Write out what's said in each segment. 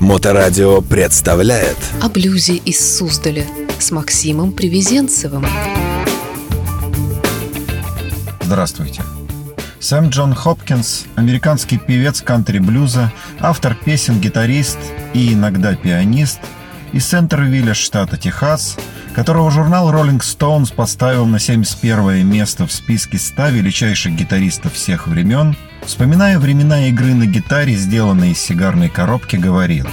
Моторадио представляет О блюзе из Суздаля с Максимом Привезенцевым. Здравствуйте. Сэм Джон Хопкинс, американский певец кантри-блюза, автор песен, гитарист и иногда пианист из Сентервилля, штата Техас, которого журнал Rolling Stones поставил на 71 место в списке 100 величайших гитаристов всех времен, вспоминая времена игры на гитаре, сделанной из сигарной коробки, говорил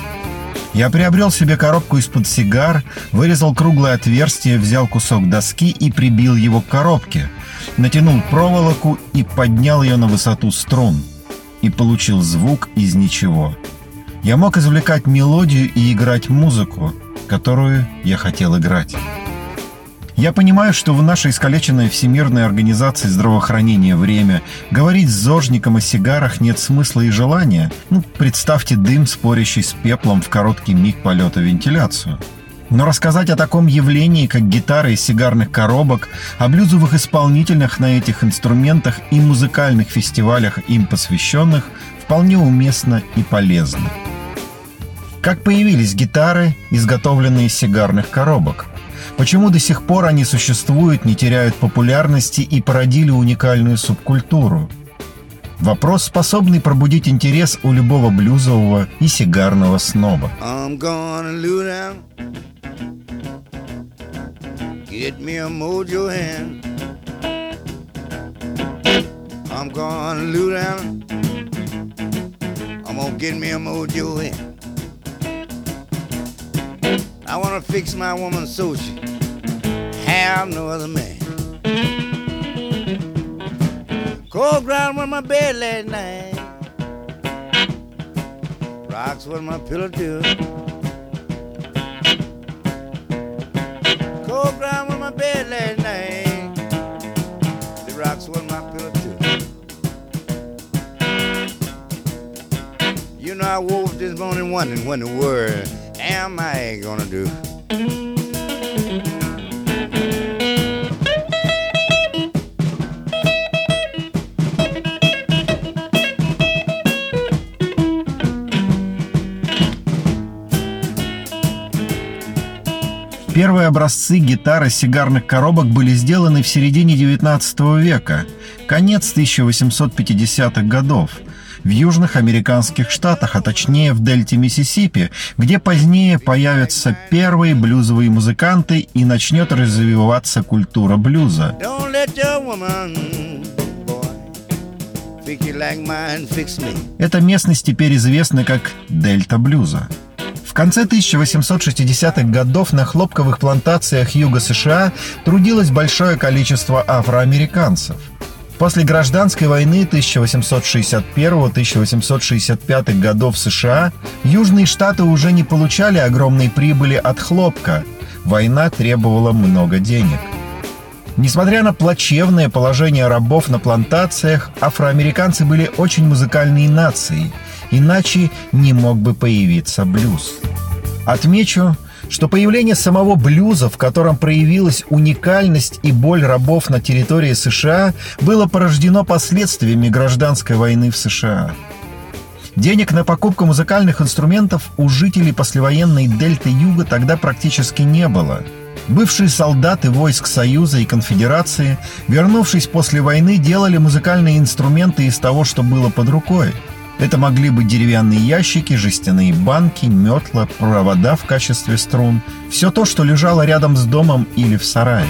«Я приобрел себе коробку из-под сигар, вырезал круглое отверстие, взял кусок доски и прибил его к коробке, натянул проволоку и поднял ее на высоту струн, и получил звук из ничего. Я мог извлекать мелодию и играть музыку, которую я хотел играть. Я понимаю, что в нашей искалеченной Всемирной организации здравоохранения время говорить с зожником о сигарах нет смысла и желания. Ну, представьте дым, спорящий с пеплом в короткий миг полета вентиляцию. Но рассказать о таком явлении, как гитары из сигарных коробок, о блюзовых исполнителях на этих инструментах и музыкальных фестивалях им посвященных, вполне уместно и полезно. Как появились гитары, изготовленные из сигарных коробок? Почему до сих пор они существуют, не теряют популярности и породили уникальную субкультуру? Вопрос, способный пробудить интерес у любого блюзового и сигарного сноба. Get me a mojo hand. I'm gonna loo down. I'm gonna get me a mojo hand. I wanna fix my woman so she have no other man. Cold ground on my bed last night. Rocks was my pillow too. Cold ground on my bed last night. The rocks was my pillow too. You know I woke this morning wondering what in the world am I gonna do? Первые образцы гитар из сигарных коробок были сделаны в середине XIX века, конец 1850-х годов, в южных американских штатах, а точнее в дельте Миссисипи, где позднее появятся первые блюзовые музыканты и начнет развиваться культура блюза. Эта местность теперь известна как дельта блюза. В конце 1860-х годов на хлопковых плантациях юга США трудилось большое количество афроамериканцев. После гражданской войны 1861-1865 годов США южные штаты уже не получали огромной прибыли от хлопка. Война требовала много денег. Несмотря на плачевное положение рабов на плантациях, афроамериканцы были очень музыкальной нацией, иначе не мог бы появиться блюз. Отмечу, что появление самого блюза, в котором проявилась уникальность и боль рабов на территории США, было порождено последствиями гражданской войны в США. Денег на покупку музыкальных инструментов у жителей послевоенной дельты Юга тогда практически не было. Бывшие солдаты войск Союза и Конфедерации, вернувшись после войны, делали музыкальные инструменты из того, что было под рукой – это могли быть деревянные ящики, жестяные банки, метла, провода в качестве струн. Все то, что лежало рядом с домом или в сарае.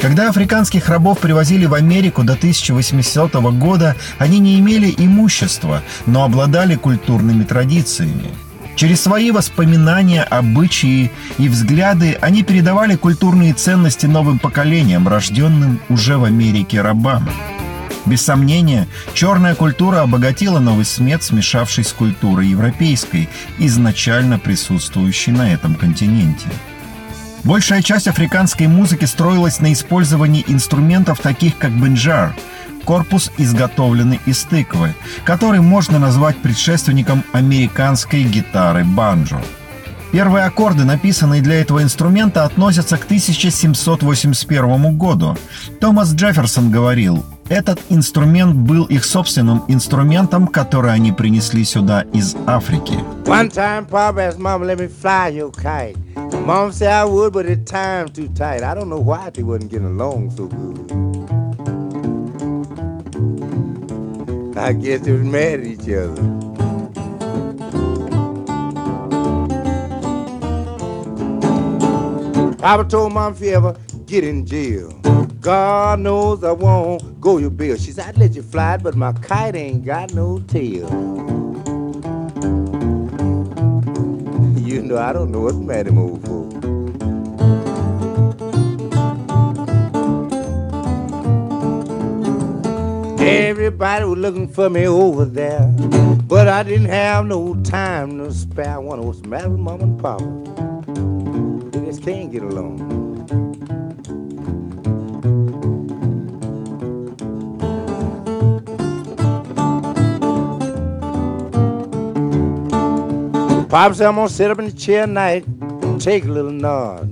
Когда африканских рабов привозили в Америку до 1800 года, они не имели имущества, но обладали культурными традициями. Через свои воспоминания, обычаи и взгляды они передавали культурные ценности новым поколениям, рожденным уже в Америке рабам. Без сомнения, черная культура обогатила новый смет, смешавшись с культурой европейской, изначально присутствующей на этом континенте. Большая часть африканской музыки строилась на использовании инструментов таких как бенджар, корпус, изготовленный из тыквы, который можно назвать предшественником американской гитары банджо. Первые аккорды, написанные для этого инструмента, относятся к 1781 году. Томас Джефферсон говорил, этот инструмент был их собственным инструментом, который они принесли сюда из Африки. I guess they was mad at each other. Papa told Mom if you ever get in jail, God knows I won't go your bill. She said, I'd let you fly but my kite ain't got no tail. you know, I don't know what's mad at old folks. Everybody was looking for me over there, but I didn't have no time to spare. I wonder what's the matter with Mom and Papa. Just can't get along. Papa said, I'm gonna sit up in the chair tonight and take a little nod.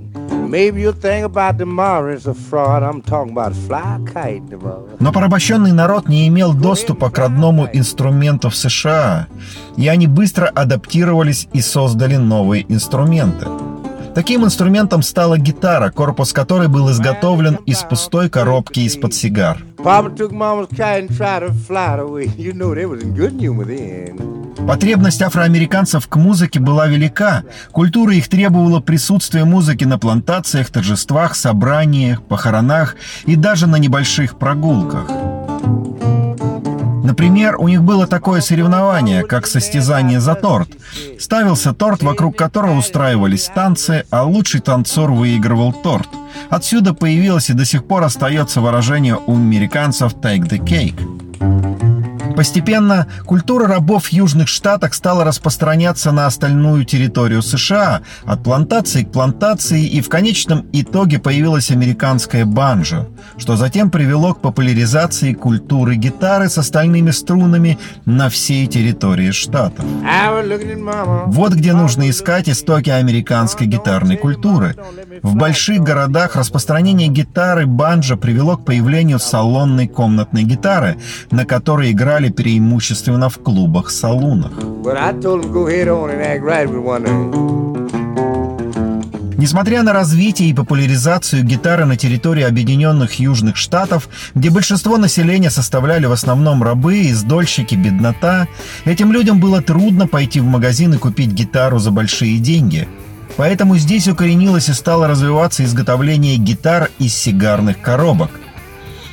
Maybe you'll think about tomorrow it's a fraud. I'm talking about fly kite tomorrow. Но порабощенный народ не имел доступа к родному инструменту в США, и они быстро адаптировались и создали новые инструменты. Таким инструментом стала гитара, корпус которой был изготовлен из пустой коробки из-под сигар. Потребность афроамериканцев к музыке была велика. Культура их требовала присутствия музыки на плантациях, торжествах, собраниях, похоронах и даже на небольших прогулках. Например, у них было такое соревнование, как состязание за торт. Ставился торт, вокруг которого устраивались танцы, а лучший танцор выигрывал торт. Отсюда появилось и до сих пор остается выражение у американцев «take the cake». Постепенно культура рабов в Южных Штатах стала распространяться на остальную территорию США, от плантации к плантации, и в конечном итоге появилась американская банджо, что затем привело к популяризации культуры гитары с остальными струнами на всей территории Mama. Вот где нужно искать истоки американской гитарной культуры. В больших городах распространение гитары банджо привело к появлению салонной комнатной гитары, на которой играли преимущественно в клубах-салунах. Несмотря на развитие и популяризацию гитары на территории Объединенных Южных Штатов, где большинство населения составляли в основном рабы, издольщики, беднота, этим людям было трудно пойти в магазин и купить гитару за большие деньги. Поэтому здесь укоренилось и стало развиваться изготовление гитар из сигарных коробок.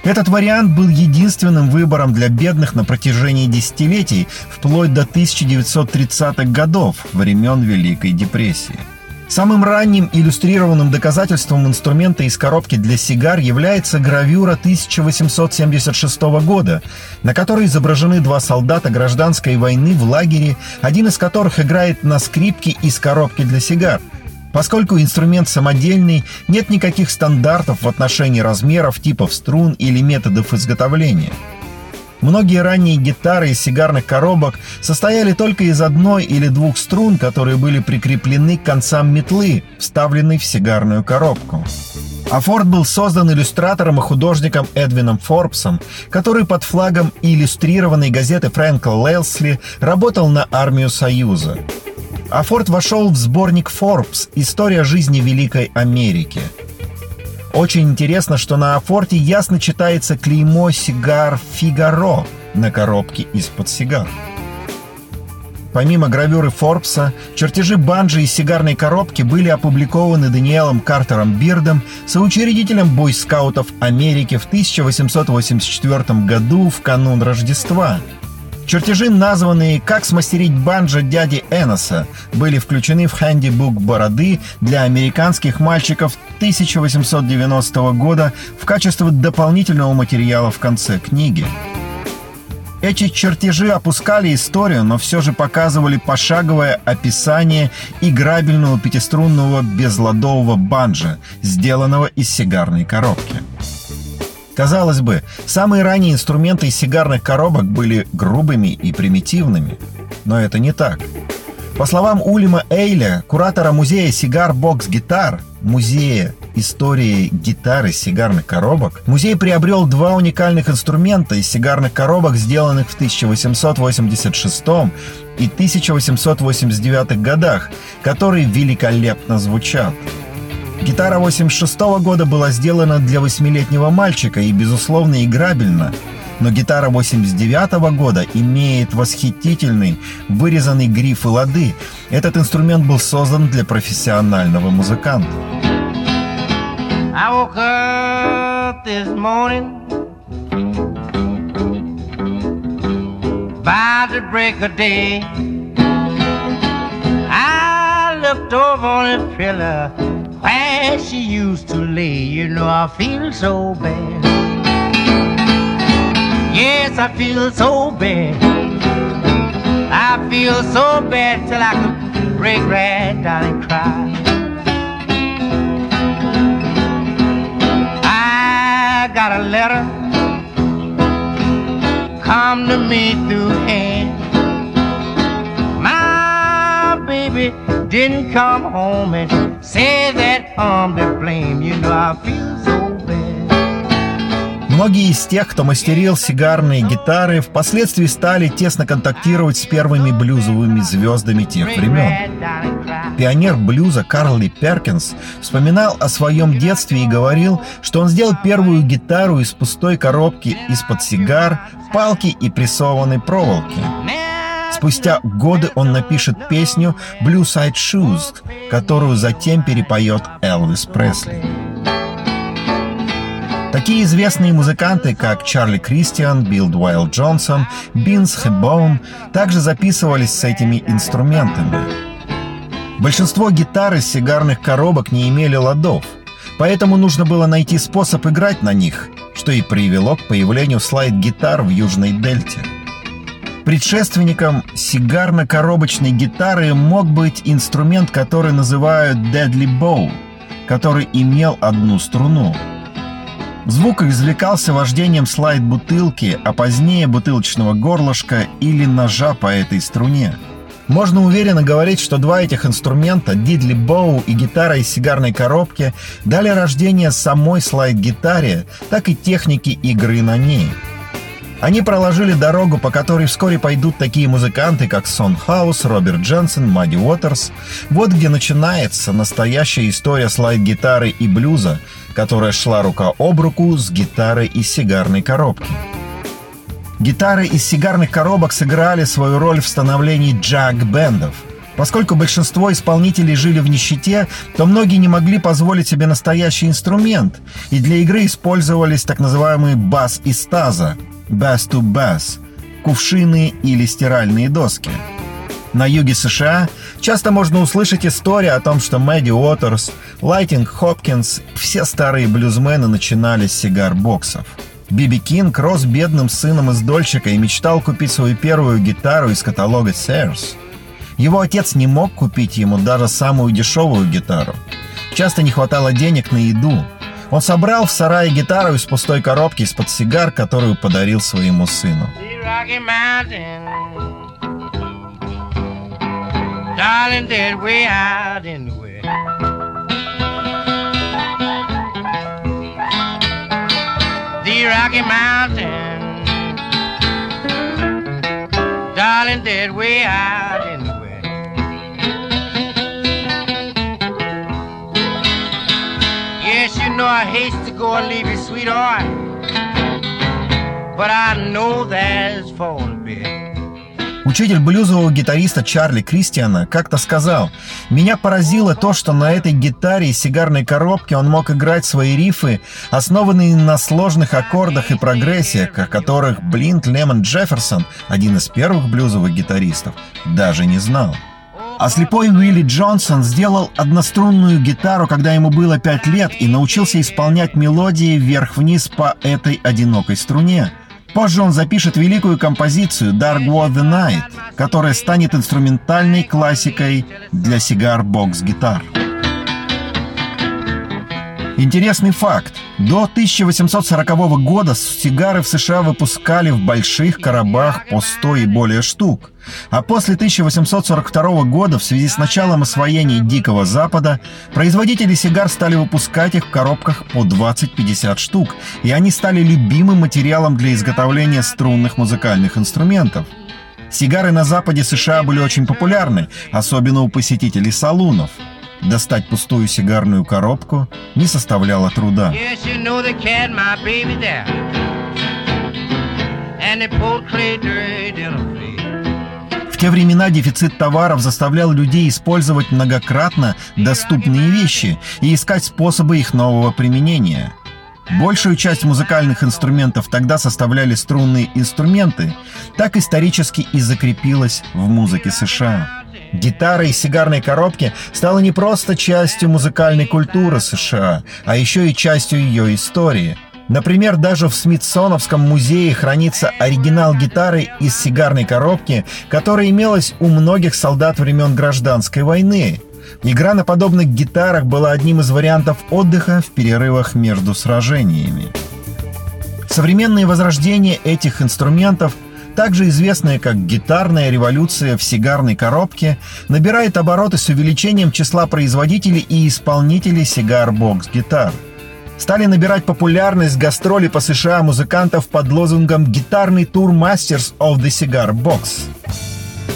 Этот вариант был единственным выбором для бедных на протяжении десятилетий, вплоть до 1930-х годов, времен Великой депрессии. Самым ранним иллюстрированным доказательством инструмента из коробки для сигар является гравюра 1876 года, на которой изображены два солдата гражданской войны в лагере, один из которых играет на скрипке из коробки для сигар. Поскольку инструмент самодельный, нет никаких стандартов в отношении размеров, типов струн или методов изготовления. Многие ранние гитары из сигарных коробок состояли только из одной или двух струн, которые были прикреплены к концам метлы, вставленной в сигарную коробку. Афорт был создан иллюстратором и художником Эдвином Форбсом, который под флагом иллюстрированной газеты Фрэнка Лелсли работал на армию Союза. Афорт вошел в сборник Forbes «История жизни Великой Америки». Очень интересно, что на Афорте ясно читается клеймо «Сигар Фигаро» на коробке из-под сигар. Помимо гравюры Форбса, чертежи банджи и сигарной коробки были опубликованы Даниэлом Картером Бирдом, соучредителем бойскаутов Америки в 1884 году в канун Рождества. Чертежи, названные «Как смастерить банджо дяди Эноса», были включены в хэндибук Бороды для американских мальчиков 1890 года в качестве дополнительного материала в конце книги. Эти чертежи опускали историю, но все же показывали пошаговое описание играбельного пятиструнного безладового банджа, сделанного из сигарной коробки. Казалось бы, самые ранние инструменты из сигарных коробок были грубыми и примитивными. Но это не так. По словам Улима Эйля, куратора музея Сигар Бокс Гитар, музея истории гитары сигарных коробок, музей приобрел два уникальных инструмента из сигарных коробок, сделанных в 1886 и 1889 годах, которые великолепно звучат. Гитара 86 года была сделана для восьмилетнего мальчика и, безусловно, играбельна, но гитара 89 года имеет восхитительный вырезанный гриф и лады. Этот инструмент был создан для профессионального музыканта. I looked over on the pillar where she used to lay. You know I feel so bad. Yes, I feel so bad. I feel so bad till I could break right down and cry. I got a letter come to me through hand. My baby didn't come home and say that I'm to blame. You know I feel so Многие из тех, кто мастерил сигарные гитары, впоследствии стали тесно контактировать с первыми блюзовыми звездами тех времен. Пионер блюза Карли Перкинс вспоминал о своем детстве и говорил, что он сделал первую гитару из пустой коробки из-под сигар, палки и прессованной проволоки. Спустя годы он напишет песню «Blue Side Shoes», которую затем перепоет Элвис Пресли. Такие известные музыканты, как Чарли Кристиан, Билл Дуайл Джонсон, Бинс Хэбоун, также записывались с этими инструментами. Большинство гитар из сигарных коробок не имели ладов, поэтому нужно было найти способ играть на них, что и привело к появлению слайд-гитар в Южной Дельте. Предшественником сигарно-коробочной гитары мог быть инструмент, который называют Deadly Bow, который имел одну струну — Звук извлекался вождением слайд-бутылки, а позднее бутылочного горлышка или ножа по этой струне. Можно уверенно говорить, что два этих инструмента, дидли боу и гитара из сигарной коробки, дали рождение самой слайд-гитаре, так и технике игры на ней. Они проложили дорогу, по которой вскоре пойдут такие музыканты, как Сон Хаус, Роберт Дженсен, Мадди Уотерс. Вот где начинается настоящая история слайд-гитары и блюза, которая шла рука об руку с гитарой из сигарной коробки. Гитары из сигарных коробок сыграли свою роль в становлении джаг-бендов. Поскольку большинство исполнителей жили в нищете, то многие не могли позволить себе настоящий инструмент, и для игры использовались так называемые бас из таза – bass-to-bass – кувшины или стиральные доски – на юге США часто можно услышать историю о том, что Мэдди Уотерс, Лайтинг Хопкинс, все старые блюзмены начинали с сигар-боксов. Биби Кинг рос бедным сыном из дольщика и мечтал купить свою первую гитару из каталога Sears. Его отец не мог купить ему даже самую дешевую гитару. Часто не хватало денег на еду. Он собрал в сарае гитару из пустой коробки из-под сигар, которую подарил своему сыну. Darling, dead way out in know I hate to go and leave you, sweetheart. But I know that's for. Учитель блюзового гитариста Чарли Кристиана как-то сказал, «Меня поразило то, что на этой гитаре и сигарной коробке он мог играть свои рифы, основанные на сложных аккордах и прогрессиях, о которых Блинт Лемон Джефферсон, один из первых блюзовых гитаристов, даже не знал». А слепой Уилли Джонсон сделал однострунную гитару, когда ему было пять лет, и научился исполнять мелодии вверх-вниз по этой одинокой струне – Позже он запишет великую композицию «Dark Was the Night», которая станет инструментальной классикой для сигар-бокс-гитар. Интересный факт. До 1840 года сигары в США выпускали в больших коробах по 100 и более штук. А после 1842 года, в связи с началом освоения Дикого Запада, производители сигар стали выпускать их в коробках по 20-50 штук, и они стали любимым материалом для изготовления струнных музыкальных инструментов. Сигары на западе США были очень популярны, особенно у посетителей салунов – Достать пустую сигарную коробку не составляло труда. В те времена дефицит товаров заставлял людей использовать многократно доступные вещи и искать способы их нового применения. Большую часть музыкальных инструментов тогда составляли струнные инструменты, так исторически и закрепилось в музыке США. Гитара из сигарной коробки стала не просто частью музыкальной культуры США, а еще и частью ее истории. Например, даже в Смитсоновском музее хранится оригинал гитары из сигарной коробки, которая имелась у многих солдат времен Гражданской войны. Игра на подобных гитарах была одним из вариантов отдыха в перерывах между сражениями. Современные возрождения этих инструментов – также известная как гитарная революция в сигарной коробке, набирает обороты с увеличением числа производителей и исполнителей сигар-бокс-гитар. Стали набирать популярность гастроли по США музыкантов под лозунгом «Гитарный тур Masters of the Cigar Box».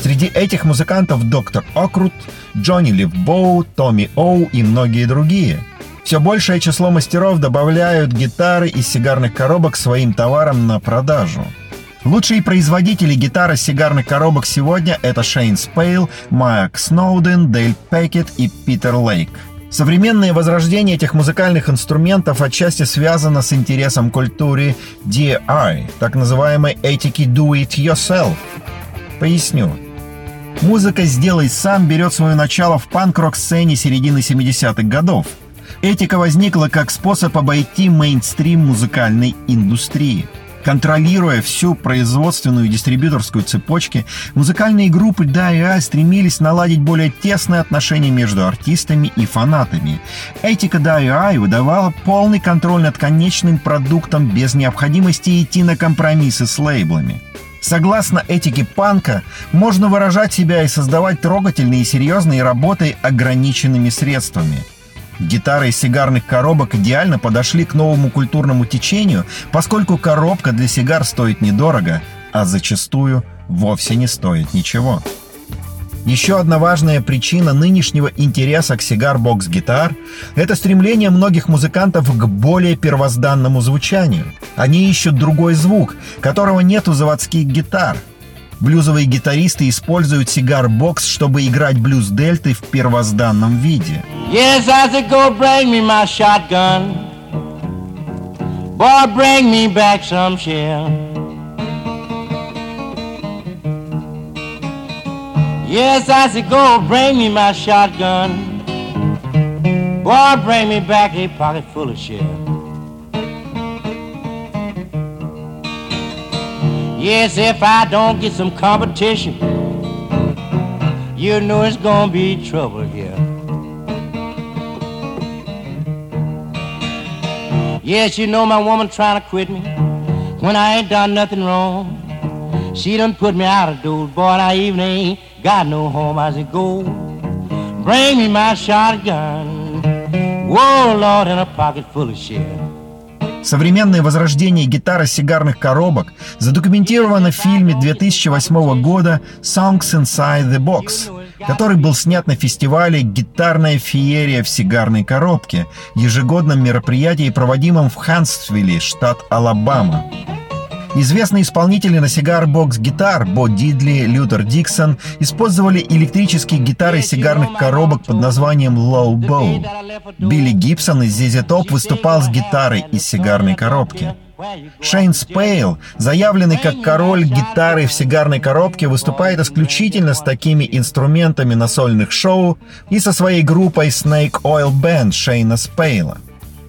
Среди этих музыкантов доктор Окрут, Джонни Ливбоу, Томми Оу и многие другие. Все большее число мастеров добавляют гитары из сигарных коробок своим товарам на продажу – Лучшие производители гитары сигарных коробок сегодня — это Шейн Спейл, Майк Сноуден, Дейл Пекет и Питер Лейк. Современное возрождение этих музыкальных инструментов отчасти связано с интересом к культуре DIY, так называемой этики Do It Yourself. Поясню. Музыка «Сделай сам» берет свое начало в панк-рок-сцене середины 70-х годов. Этика возникла как способ обойти мейнстрим музыкальной индустрии – Контролируя всю производственную и дистрибьюторскую цепочки, музыкальные группы DIY стремились наладить более тесные отношения между артистами и фанатами. Этика DIY выдавала полный контроль над конечным продуктом без необходимости идти на компромиссы с лейблами. Согласно этике панка, можно выражать себя и создавать трогательные и серьезные работы ограниченными средствами – Гитары из сигарных коробок идеально подошли к новому культурному течению, поскольку коробка для сигар стоит недорого, а зачастую вовсе не стоит ничего. Еще одна важная причина нынешнего интереса к сигар-бокс-гитар – это стремление многих музыкантов к более первозданному звучанию. Они ищут другой звук, которого нет у заводских гитар – Блюзовые гитаристы используют сигар-бокс, чтобы играть блюз дельты в первозданном виде. Yes, I said, go bring me my shotgun. Boy, bring me back some shell. Yes, I said, go bring me my shotgun. Boy, bring me back a pocket full of shell. Yes, if I don't get some competition, you know it's gonna be trouble here. Yes, you know my woman trying to quit me when I ain't done nothing wrong. She done put me out of doors, boy, I even ain't got no home. I said, go, bring me my shotgun. Whoa, Lord, in a pocket full of shit. Современное возрождение гитары сигарных коробок задокументировано в фильме 2008 года «Songs Inside the Box», который был снят на фестивале «Гитарная феерия в сигарной коробке», ежегодном мероприятии, проводимом в Хансвилле, штат Алабама. Известные исполнители на сигар-бокс гитар Бо Дидли, Лютер Диксон использовали электрические гитары сигарных коробок под названием Low Bow. Билли Гибсон из ZZ Top выступал с гитарой из сигарной коробки. Шейн Спейл, заявленный как король гитары в сигарной коробке, выступает исключительно с такими инструментами на сольных шоу и со своей группой Snake Oil Band Шейна Спейла.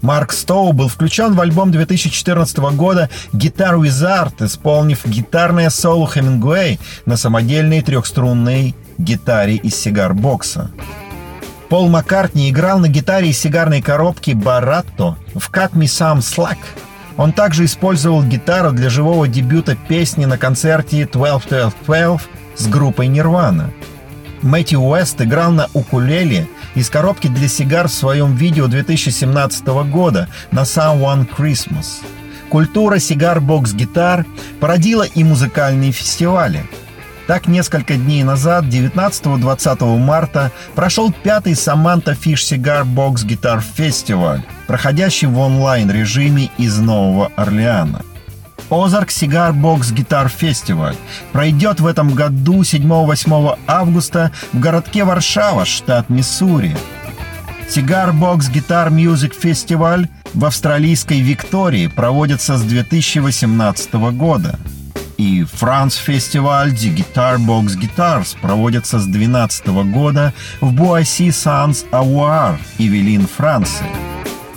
Марк Стоу был включен в альбом 2014 года «Guitar Wizard», исполнив гитарное соло Хемингуэй на самодельной трехструнной гитаре из сигар-бокса. Пол Маккартни играл на гитаре из сигарной коробки Баратто в «Cut Me Some Slack». Он также использовал гитару для живого дебюта песни на концерте 12-12-12 с группой Нирвана. Мэтью Уэст играл на укулеле из коробки для сигар в своем видео 2017 года на Someone Christmas. Культура сигар-бокс-гитар породила и музыкальные фестивали – так, несколько дней назад, 19-20 марта, прошел пятый Samantha Fish Cigar Box Guitar Festival, проходящий в онлайн-режиме из Нового Орлеана. Озарк Cigar Box Guitar Festival пройдет в этом году 7-8 августа в городке Варшава, штат Миссури. Cigar Box Guitar Music Festival в австралийской Виктории проводится с 2018 года – и Франц Фестиваль The Guitar Box Guitars проводится с 2012 года в Буаси Санс Ауар, Ивелин, Франция.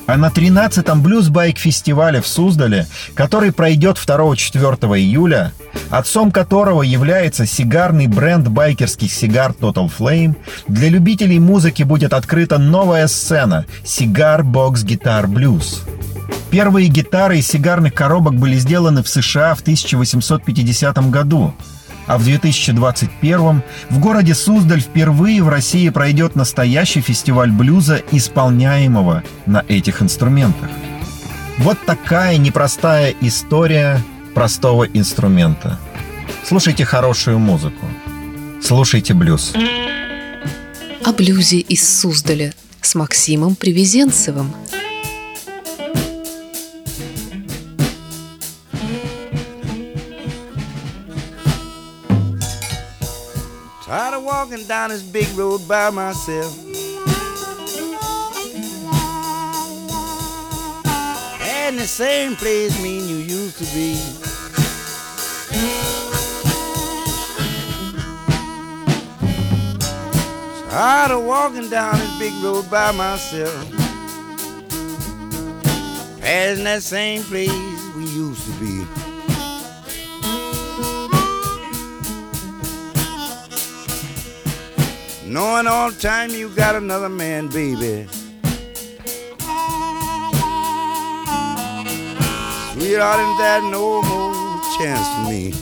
А на 13-м блюз-байк-фестивале в Суздале, который пройдет 2-4 июля, отцом которого является сигарный бренд байкерских сигар Total Flame, для любителей музыки будет открыта новая сцена – Cigar Box Guitar Blues – Первые гитары из сигарных коробок были сделаны в США в 1850 году, а в 2021 в городе Суздаль впервые в России пройдет настоящий фестиваль блюза, исполняемого на этих инструментах. Вот такая непростая история простого инструмента. Слушайте хорошую музыку. Слушайте блюз. О блюзе из Суздаля с Максимом Привезенцевым – walking down this big road by myself. And the same place me and you used to be. Tired of walking down this big road by myself. Passing that same place Knowing all the time you got another man, baby. Sweetheart, ain't that no more chance for me.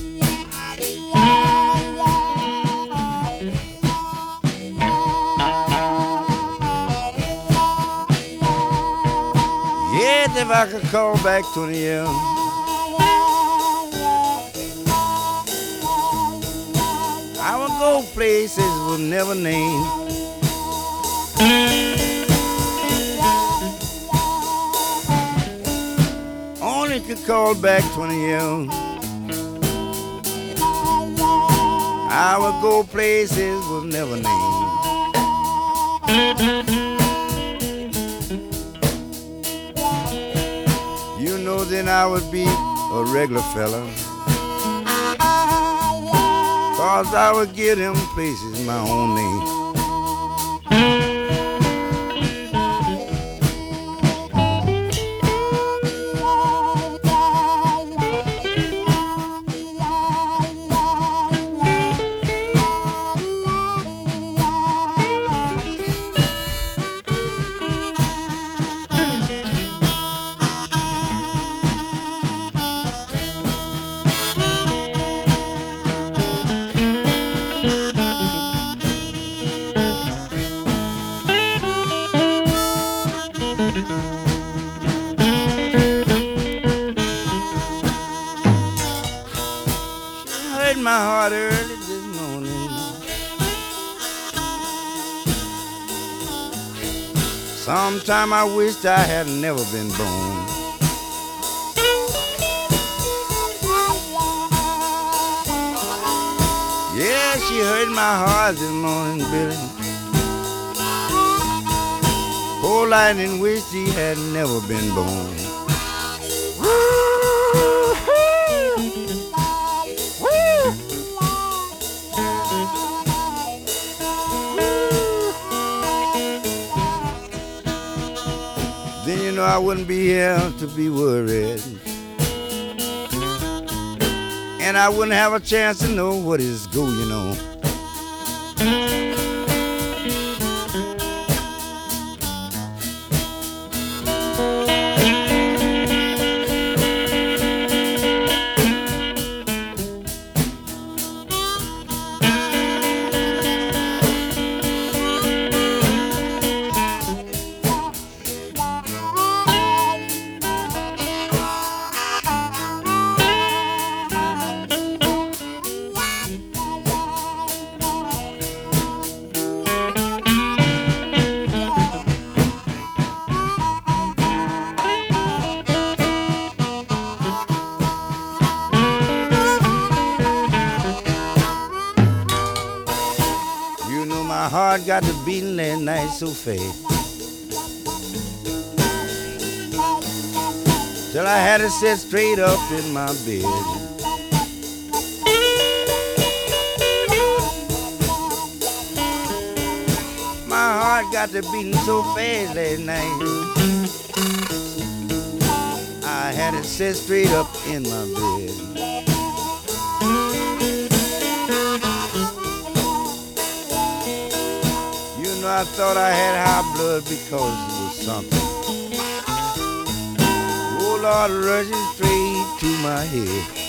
Yet if I could call back 20 years. Go places we'll never name. Only could call back 20 years. I would go places we'll never name. You know, then I would be a regular fella. Cause I would give them places my own name. Sometime I wished I had never been born. Yeah, she hurt my heart this morning, Billy. Poor lightning wished he had never been born. I wouldn't be here to be worried. And I wouldn't have a chance to know what is go, you my heart got to beating that night so fast. Till I had to sit straight up in my bed. My heart got to beating so fast that night. I had to sit straight up in my bed. I thought I had high blood because it was something. Oh, Lord, rushing straight to my head.